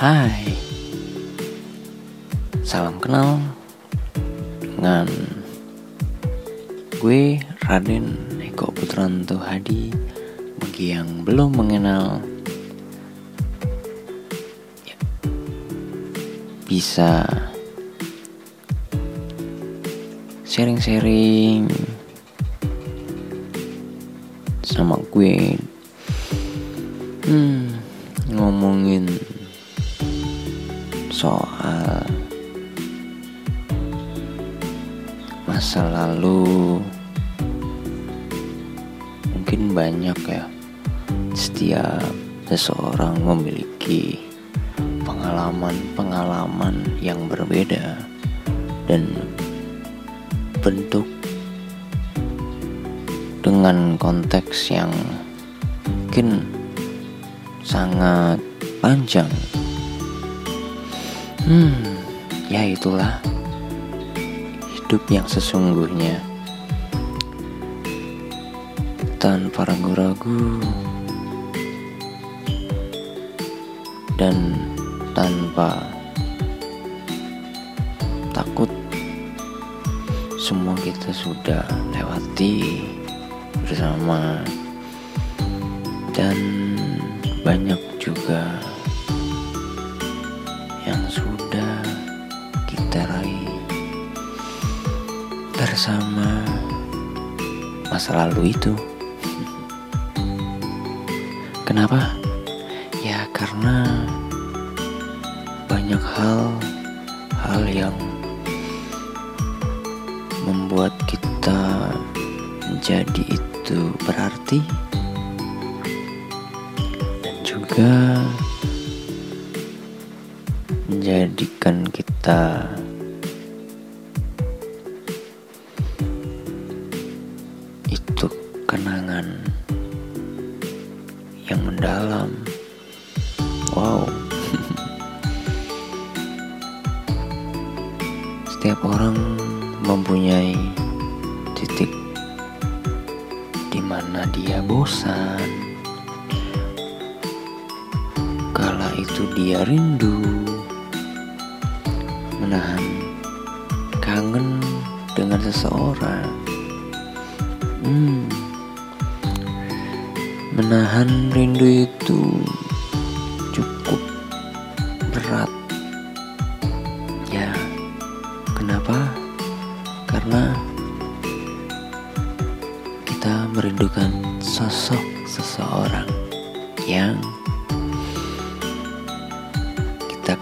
Hai. Salam kenal Dengan Gue Raden Eko Putranto Hadi. Bagi yang belum mengenal ya, Bisa Sharing-sharing Sama gue. Hmm Ngomongin masa lalu mungkin banyak ya. Setiap seseorang memiliki pengalaman-pengalaman yang berbeda dan bentuk dengan konteks yang mungkin sangat panjang. Hmm, ya itulah hidup yang sesungguhnya. Tanpa ragu-ragu. Dan tanpa takut. Semua kita sudah lewati bersama. Dan banyak juga bersama masa lalu itu. Kenapa? Ya karena banyak hal hal yang membuat kita menjadi itu berarti dan juga menjadikan kita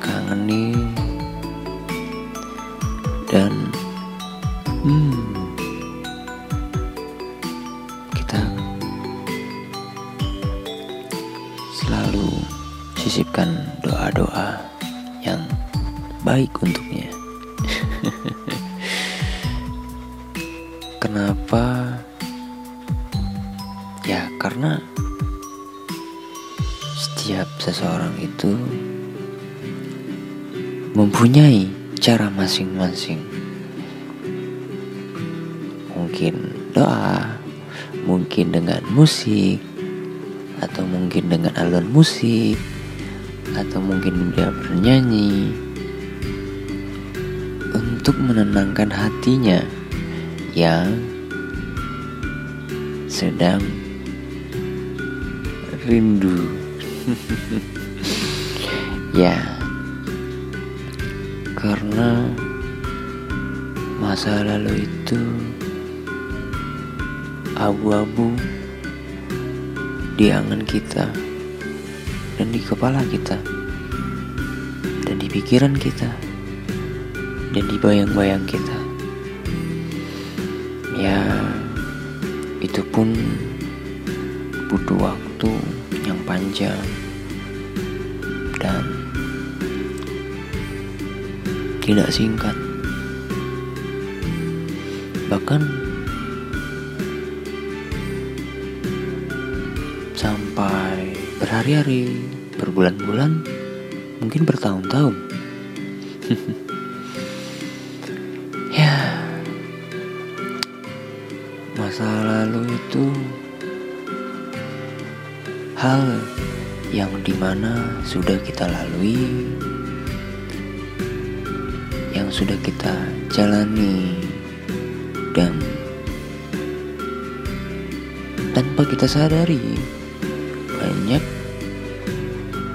kita kangeni dan masing-masing. Mungkin doa, mungkin dengan musik, atau mungkin dengan alun musik, atau mungkin dia bernyanyi untuk menenangkan hatinya yang sedang rindu. ya, karena masa lalu itu abu-abu di angan kita dan di kepala kita dan di pikiran kita dan di bayang-bayang kita. Ya itu pun butuh waktu yang panjang dan tidak singkat bahkan sampai berhari-hari berbulan-bulan mungkin bertahun-tahun. Ya masa lalu itu hal yang di mana sudah kita lalui, yang sudah kita jalani, dan tanpa kita sadari banyak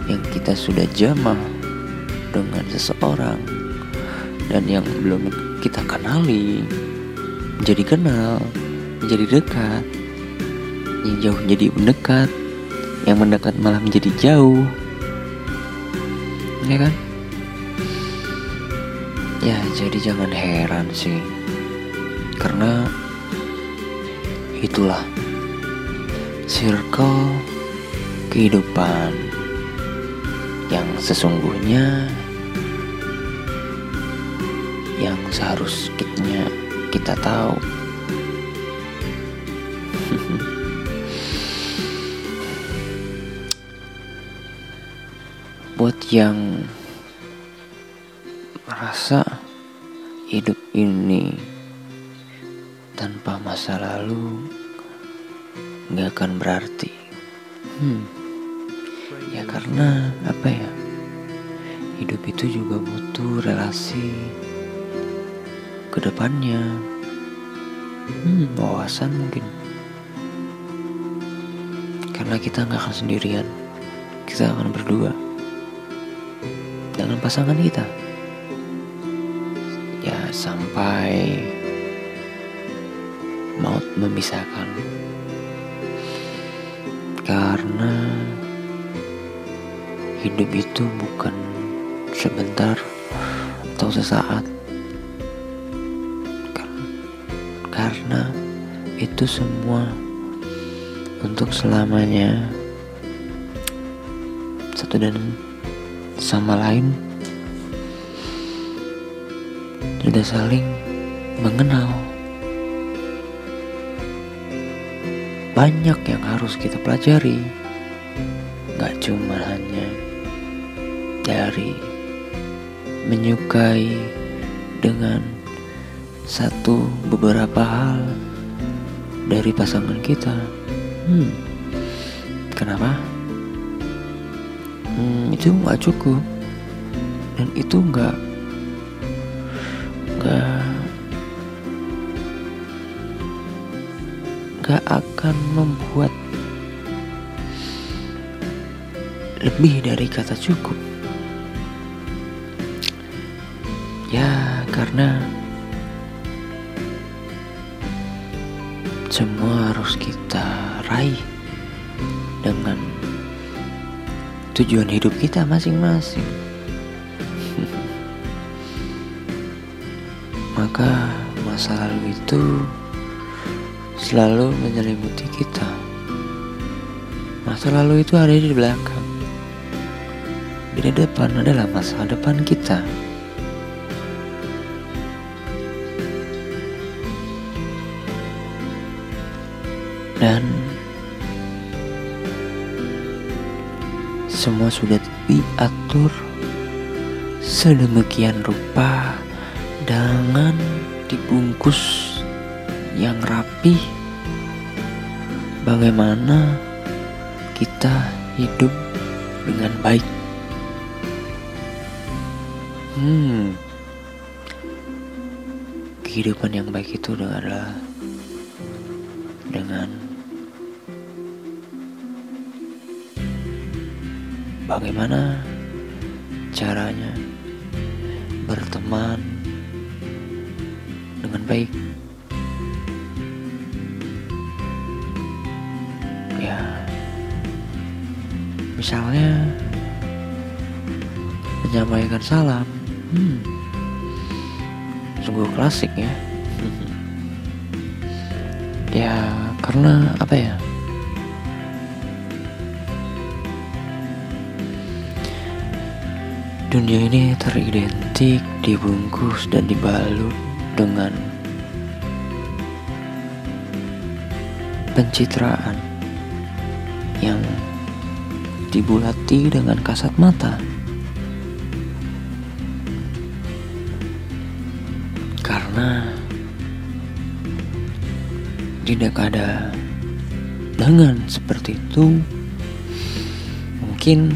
yang kita sudah jamah dengan seseorang dan yang belum kita kenali menjadi kenal menjadi dekat yang jauh menjadi mendekat yang mendekat malah menjadi jauh. Ya kan? Ya jadi jangan heran sih karena itulah circle kehidupan yang sesungguhnya yang seharusnya kita tahu. Buat yang merasa hidup ini tanpa masa lalu nggak akan berarti. Hmm. Ya karena apa ya? Hidup itu juga butuh relasi ke depannya hmm wawasan mungkin. Karena kita nggak akan sendirian. Kita akan berdua. Dengan pasangan kita. Ya sampai maut memisahkan. Karena hidup itu bukan sebentar atau sesaat. Karena itu semua untuk selamanya satu dan sama lain sudah saling mengenal. Banyak yang harus kita pelajari, gak cuma hanya dari menyukai dengan satu beberapa hal dari pasangan kita. Hmm, kenapa? hmm, itu nggak cukup dan itu nggak nggak nggak akan membuat lebih dari kata cukup ya karena semua harus kita raih dengan tujuan hidup kita masing-masing. Maka masa lalu itu selalu menyelimuti kita. Masa lalu itu ada di belakang. Di depan adalah masa depan kita. Dan semua sudah diatur sedemikian rupa dengan dibungkus yang rapi bagaimana kita hidup dengan baik? Hmm. Kehidupan yang baik itu adalah dengan bagaimana caranya berteman dengan baik. Ya, misalnya menyampaikan salam, hmm, sungguh klasik ya. ya, karena apa ya? Dunia ini teridentik, dibungkus, dan dibalut dengan pencitraan yang dibulati dengan kasat mata. Karena tidak ada dengan seperti itu, mungkin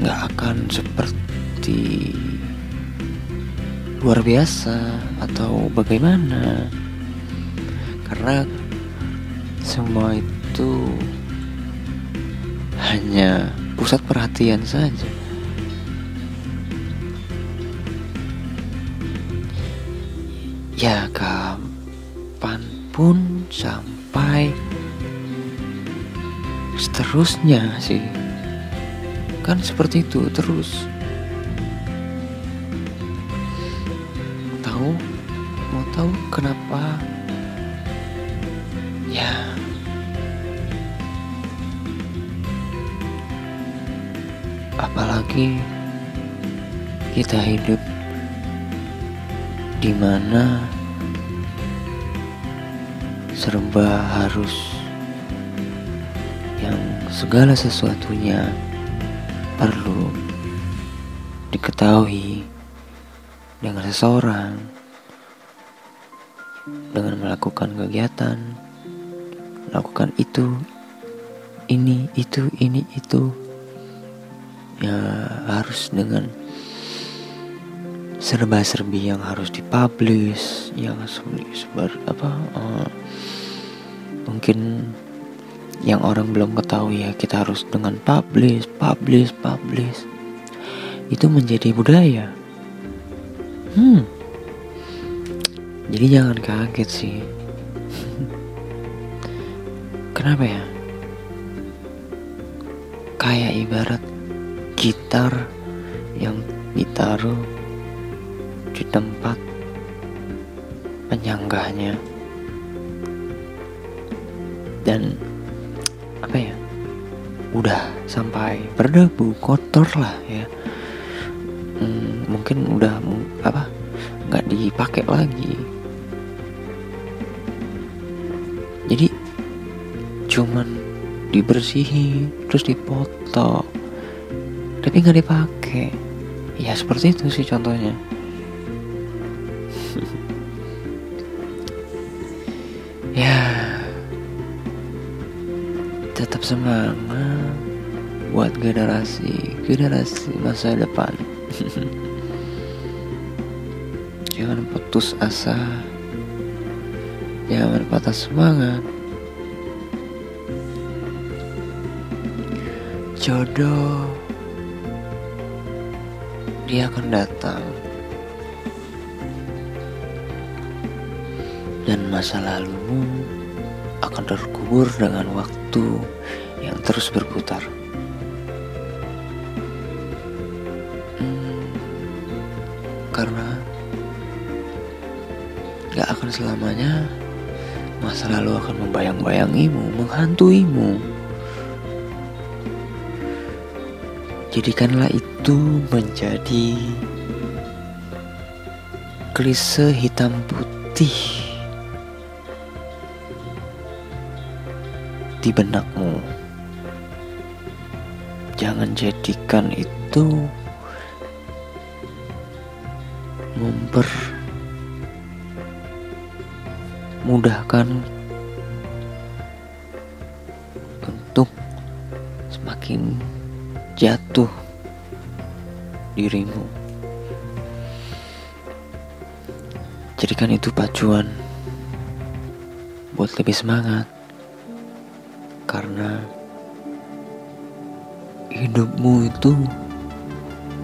nggak akan seperti luar biasa atau bagaimana karena semua itu hanya pusat perhatian saja. Ya kapan pun sampai seterusnya sih. Kan seperti itu terus. Tahu? Mau tahu kenapa apalagi kita hidup di mana serba harus yang segala sesuatunya perlu diketahui dengan seseorang dengan melakukan kegiatan melakukan itu ini itu ini itu ya harus dengan serba-serbi yang harus dipublish yang sebar apa uh, mungkin yang orang belum ketahui ya kita harus dengan publish publish publish. Itu menjadi budaya. Hmm. Jadi jangan kaget sih. Kenapa ya? Kayak ibarat gitar yang ditaruh di tempat penyanggahnya. Dan apa ya? Udah sampai berdebu kotor lah ya. Hmm, mungkin udah apa? Nggak dipakai lagi. Jadi cuman dibersihin terus dipoto tapi nggak dipakai. Ya seperti itu sih contohnya. Ya tetap semangat buat generasi generasi masa depan. Jangan putus asa. Jangan patah semangat. Jodoh dia akan datang dan masa lalumu akan terkubur dengan waktu yang terus berputar. Hmm, karena gak akan selamanya masa lalu akan membayang-bayangimu, menghantuimu. Jadikanlah itu menjadi klise hitam putih di benakmu. Jangan jadikan itu memper mudahkan untuk semakin jatuh dirimu. Jadikan itu pacuan buat lebih semangat karena hidupmu itu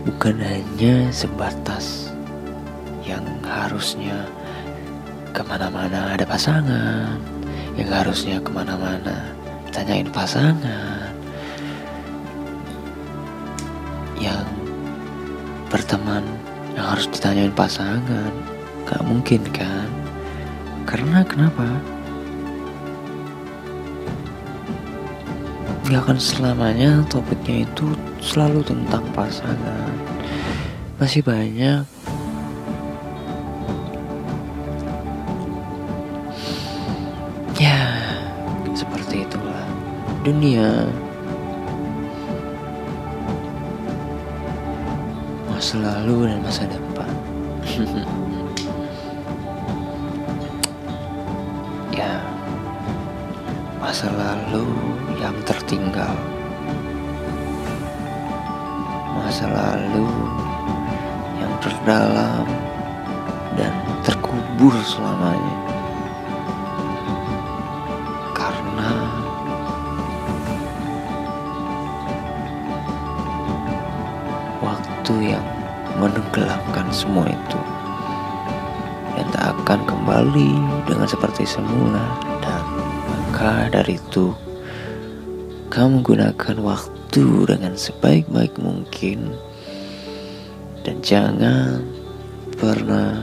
bukan hanya sebatas yang harusnya ke mana-mana ada pasangan yang harusnya ke mana-mana tanyain pasangan berteman yang harus ditanyain pasangan. Gak mungkin kan? Karena kenapa? Gak akan selamanya topiknya itu selalu tentang pasangan. Masih banyak. Ya seperti itulah dunia Masa lalu dan masa depan Ya masa lalu yang tertinggal masa lalu yang terdalam dan terkubur selamanya. Menenggelamkan semua itu. Dan tak akan kembali dengan seperti semula. Dan maka dari itu kamu gunakan waktu dengan sebaik-baik mungkin. Dan jangan pernah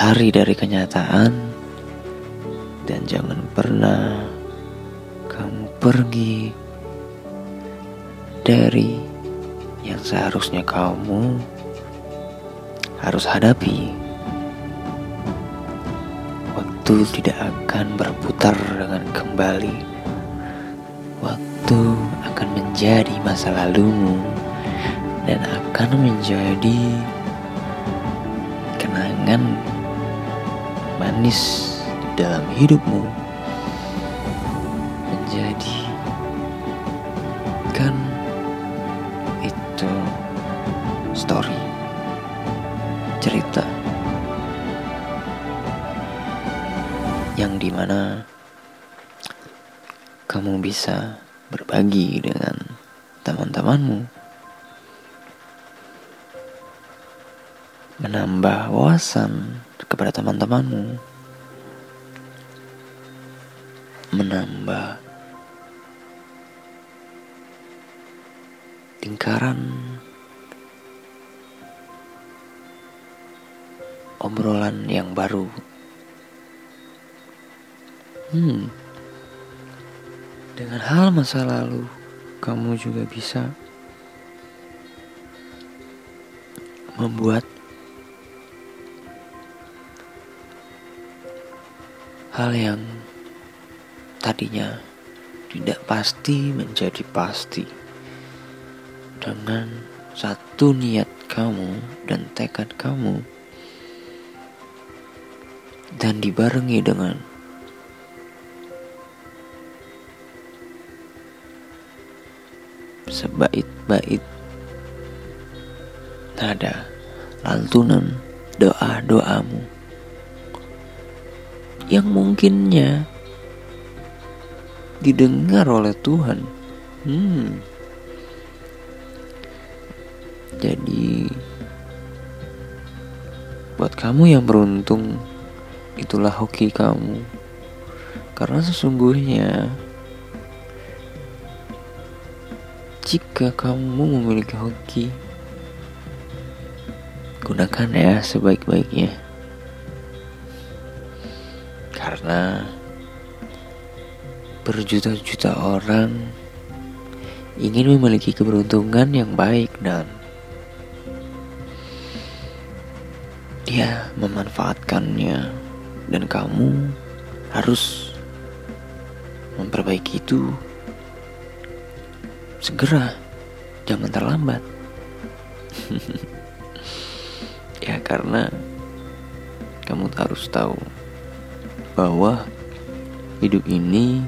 lari dari kenyataan. Dan jangan pernah kamu pergi dari yang seharusnya kamu harus hadapi. Waktu tidak akan berputar dengan kembali. Waktu akan menjadi masa lalumu dan akan menjadi kenangan manis di dalam hidupmu. Cerita. Yang di mana kamu bisa berbagi dengan teman-temanmu. Menambah wawasan kepada teman-temanmu. Menambah lingkaran obrolan yang baru. Hmm, dengan hal masa lalu, kamu juga bisa membuat hal yang tadinya tidak pasti menjadi pasti dengan satu niat kamu dan tekad kamu dan dibarengi dengan sebait-bait nada lantunan doa-doamu yang mungkinnya didengar oleh Tuhan. Hmm. Jadi buat kamu yang beruntung itulah hoki kamu. Karena sesungguhnya jika kamu memiliki hoki gunakan ya sebaik-baiknya. Karena berjuta-juta orang ingin memiliki keberuntungan yang baik dan dia memanfaatkannya dan kamu harus memperbaiki itu. Segera jangan terlambat. Ya karena kamu harus tahu bahwa hidup ini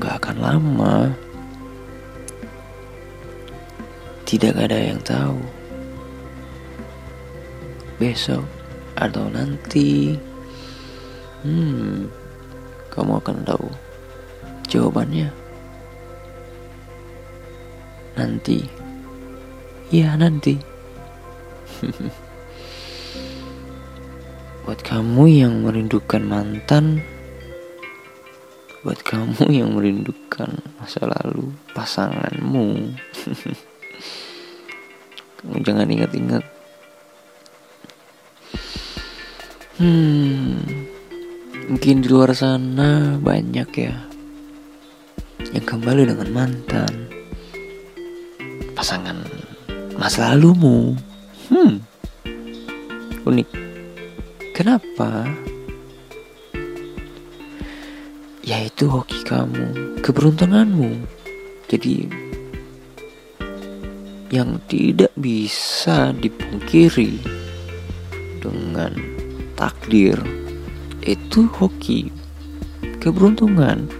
gak akan lama. Tidak ada yang tahu. Besok atau nanti, hmm, kamu akan tahu jawabannya. Nanti, ya nanti. Buat kamu yang merindukan mantan, buat kamu yang merindukan masa lalu pasanganmu. Kamu jangan ingat-ingat. Hmm, mungkin di luar sana banyak ya yang kembali dengan mantan, pasangan masa lalumu. Hmm, unik. Kenapa? Yaitu hoki kamu, keberuntunganmu. Jadi yang tidak bisa dipungkiri dengan takdir itu hoki keberuntungan.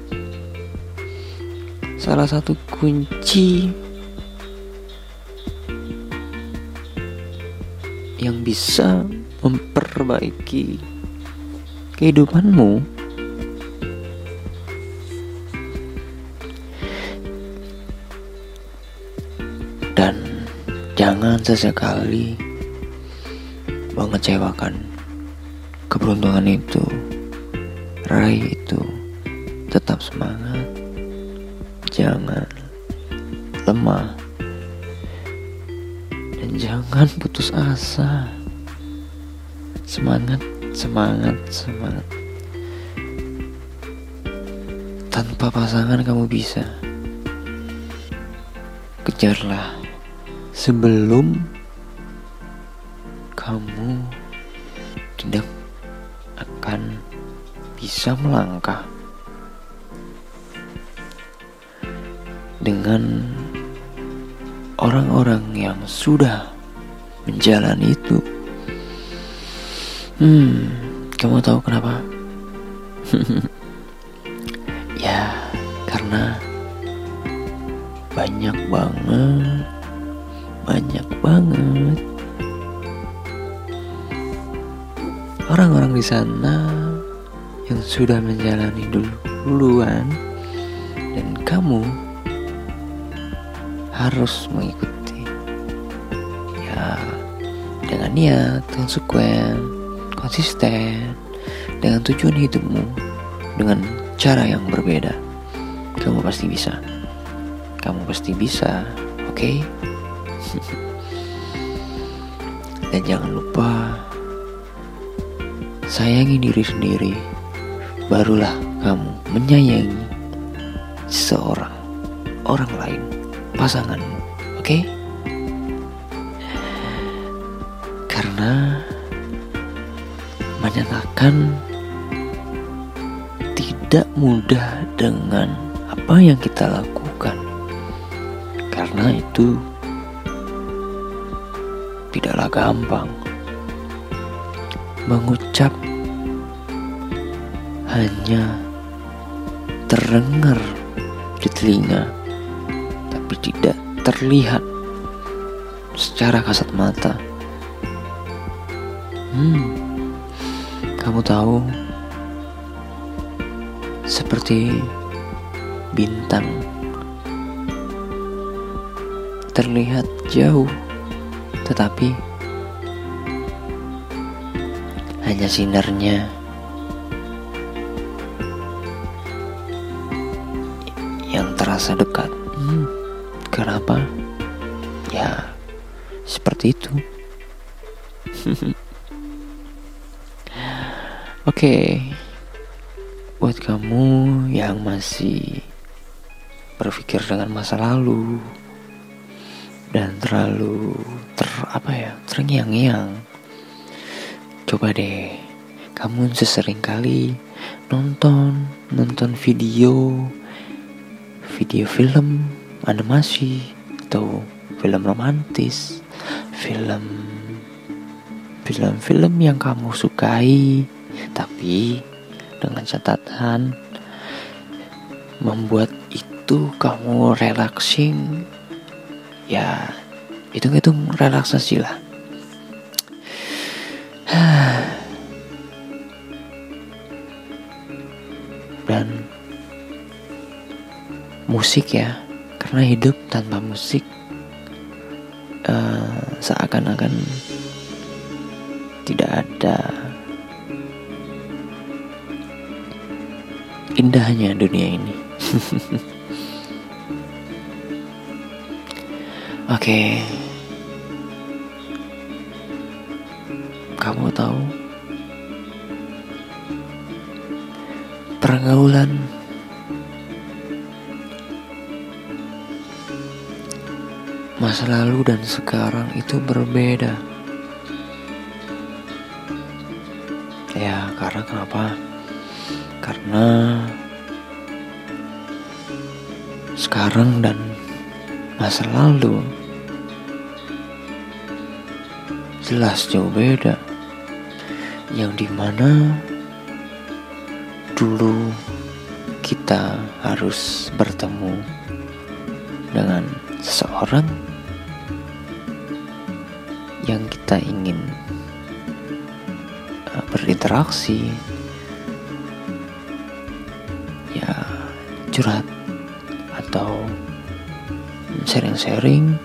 Salah satu kunci yang bisa memperbaiki kehidupanmu dan jangan sesekali mengecewakan keberuntungan itu raih itu tetap semangat. Jangan lemah. Jangan putus asa. Semangat semangat semangat. Tanpa pasangan kamu bisa. Kejarlah sebelum kamu tidak akan bisa melangkah dengan orang-orang yang sudah menjalani itu. Hmm, kamu tahu kenapa? ya, karena banyak banget, banyak banget orang-orang di sana yang sudah menjalani duluan dan kamu harus mengikuti ya dengan niat konsekuen konsisten dengan tujuan hidupmu dengan cara yang berbeda kamu pasti bisa kamu pasti bisa oke okay? dan jangan lupa sayangi diri sendiri barulah kamu menyayangi seorang orang lain pasanganmu, oke? Okay? Karena menyatakan tidak mudah dengan apa yang kita lakukan. Karena itu tidaklah gampang mengucap hanya terdengar di telinga tapi tidak terlihat secara kasat mata. Hmm, kamu tahu, seperti bintang terlihat jauh, tetapi hanya sinarnya yang terasa dekat. Hmm. Kenapa? Ya, seperti itu. Oke, okay. buat kamu yang masih berpikir dengan masa lalu dan terlalu ter apa ya terngiang-ngiang, coba deh kamu sesering kali nonton nonton video video film animasi atau film romantis, film film-film yang kamu sukai, tapi dengan catatan membuat itu kamu relaxing, ya itu itu relaksasi lah. Dan musik ya karena hidup tanpa musik uh, seakan-akan tidak ada indahnya dunia ini. Oke, okay. Kamu tahu pergaulan Masa lalu dan sekarang itu berbeda. Ya, karena kenapa? Karena sekarang dan masa lalu jelas jauh beda. Yang di mana dulu kita harus bertemu dengan seseorang yang kita ingin uh, berinteraksi ya curhat atau sharing-sharing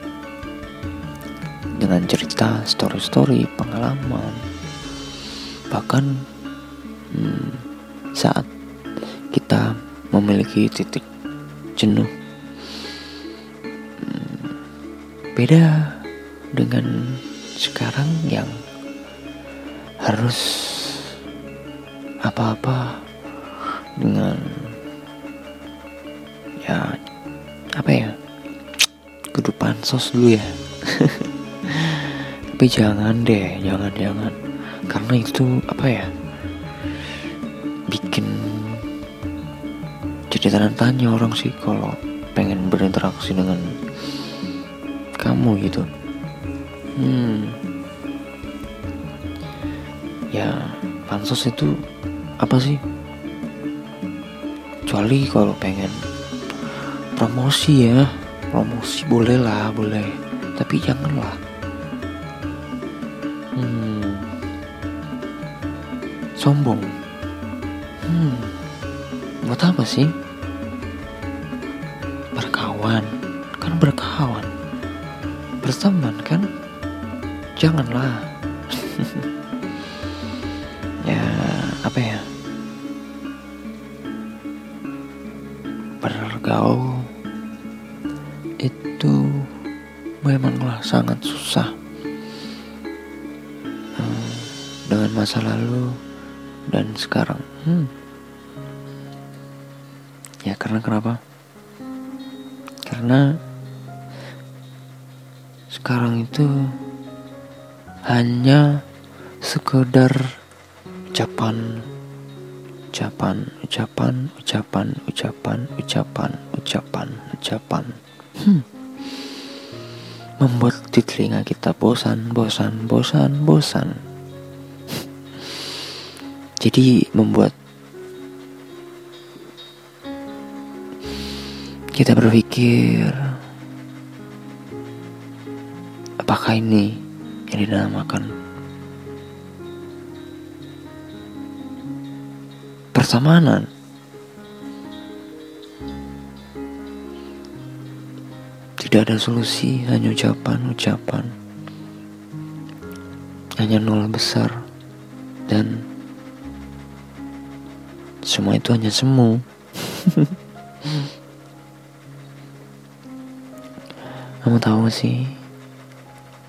dengan cerita story-story pengalaman bahkan hmm, saat kita memiliki titik jenuh. Hmm, beda dengan sekarang yang harus apa-apa dengan ya apa ya kudu pansos dulu ya. Tapi jangan deh jangan jangan karena itu apa ya bikin jadi tanda tanya orang sih kalau pengen berinteraksi dengan kamu gitu. Hmm. Ya pansos itu apa sih? Kecuali kalau pengen promosi ya promosi boleh lah boleh. Tapi janganlah sombong. Hmm, buat apa sih? Berkawan kan berkawan. Berteman kan? Janganlah. Ya apa ya? Bergaul itu memanglah sangat susah. Hmm, dengan masa lalu dan sekarang hmm. ya karena kenapa karena sekarang itu hanya sekedar ucapan ucapan ucapan ucapan ucapan ucapan ucapan ucapan hmm. membuat di telinga kita bosan bosan bosan bosan jadi membuat kita berpikir apakah ini yang dinamakan? Persamanan. Tidak ada solusi hanya ucapan-ucapan hanya nol besar dan semua itu hanya semu kamu tahu sih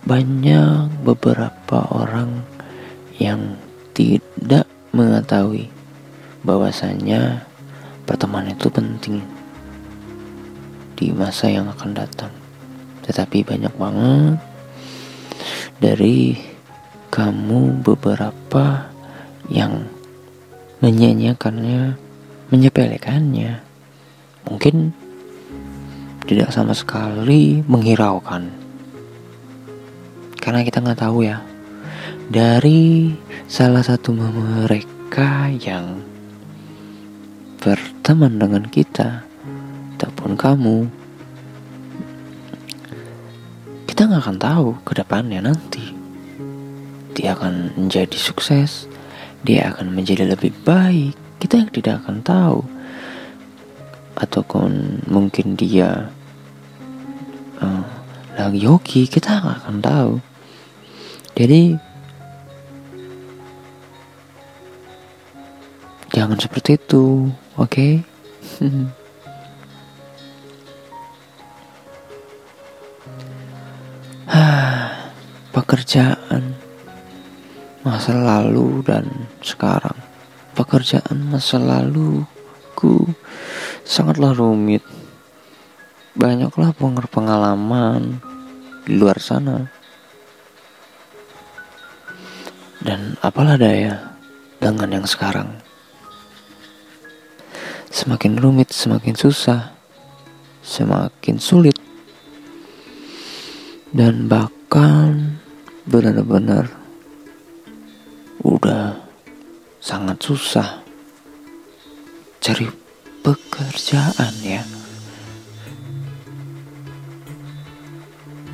banyak beberapa orang yang tidak mengetahui bahwasanya pertemanan itu penting di masa yang akan datang. Tetapi banyak banget dari kamu beberapa yang menyanyiakannya, menyepelekannya. Mungkin tidak sama sekali menghiraukan. Karena kita nggak tahu ya. Dari salah satu mereka yang berteman dengan kita ataupun kamu kita nggak akan tahu ke depannya nanti. Dia akan menjadi sukses dia akan menjadi lebih baik. Kita yang tidak akan tahu. Ataupun mungkin dia uh, lagi hoki kita nggak akan tahu. Jadi jangan seperti itu oke? Okay? pekerjaan masa lalu dan sekarang pekerjaan masa laluku sangatlah rumit banyaklah pengalaman di luar sana. Dan apalah daya dengan yang sekarang. Semakin rumit, semakin susah, semakin sulit. Dan bahkan benar-benar udah sangat susah cari pekerjaan ya.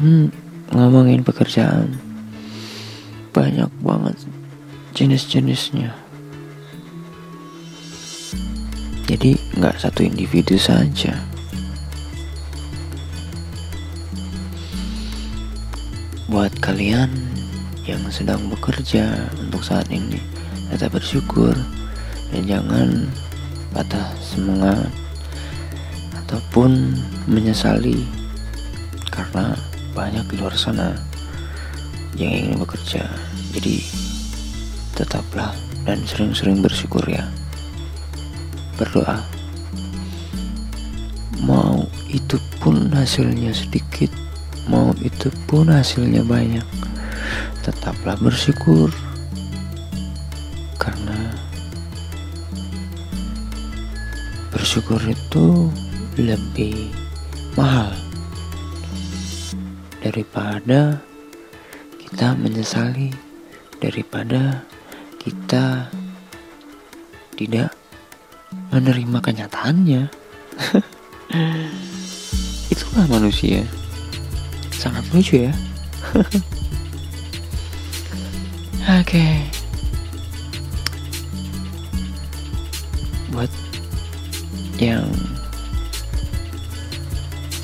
Hmm ngomongin pekerjaan. Banyak banget jenis-jenisnya. Jadi nggak satu individu saja. Buat kalian yang sedang bekerja untuk saat ini. Tetap bersyukur dan jangan patah semangat ataupun menyesali karena banyak di luar sana yang ingin bekerja. Jadi tetaplah dan sering-sering bersyukur ya. Berdoa. Mau itu pun hasilnya sedikit mau itu pun hasilnya banyak tetaplah bersyukur. Karena bersyukur itu lebih mahal daripada kita menyesali daripada kita tidak menerima kenyataannya. Itulah manusia. Sangat lucu ya oke okay. buat yang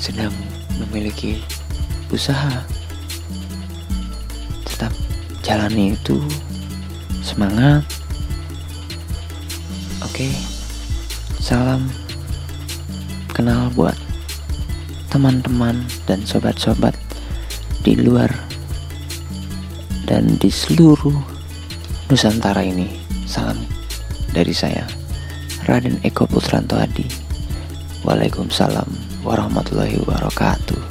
sedang memiliki usaha tetap jalani itu semangat oke okay. salam kenal buat teman-teman dan sobat-sobat di luar dan di seluruh Nusantara ini salam dari saya Raden Eko Putranto Adi Waalaikumsalam warahmatullahi wabarakatuh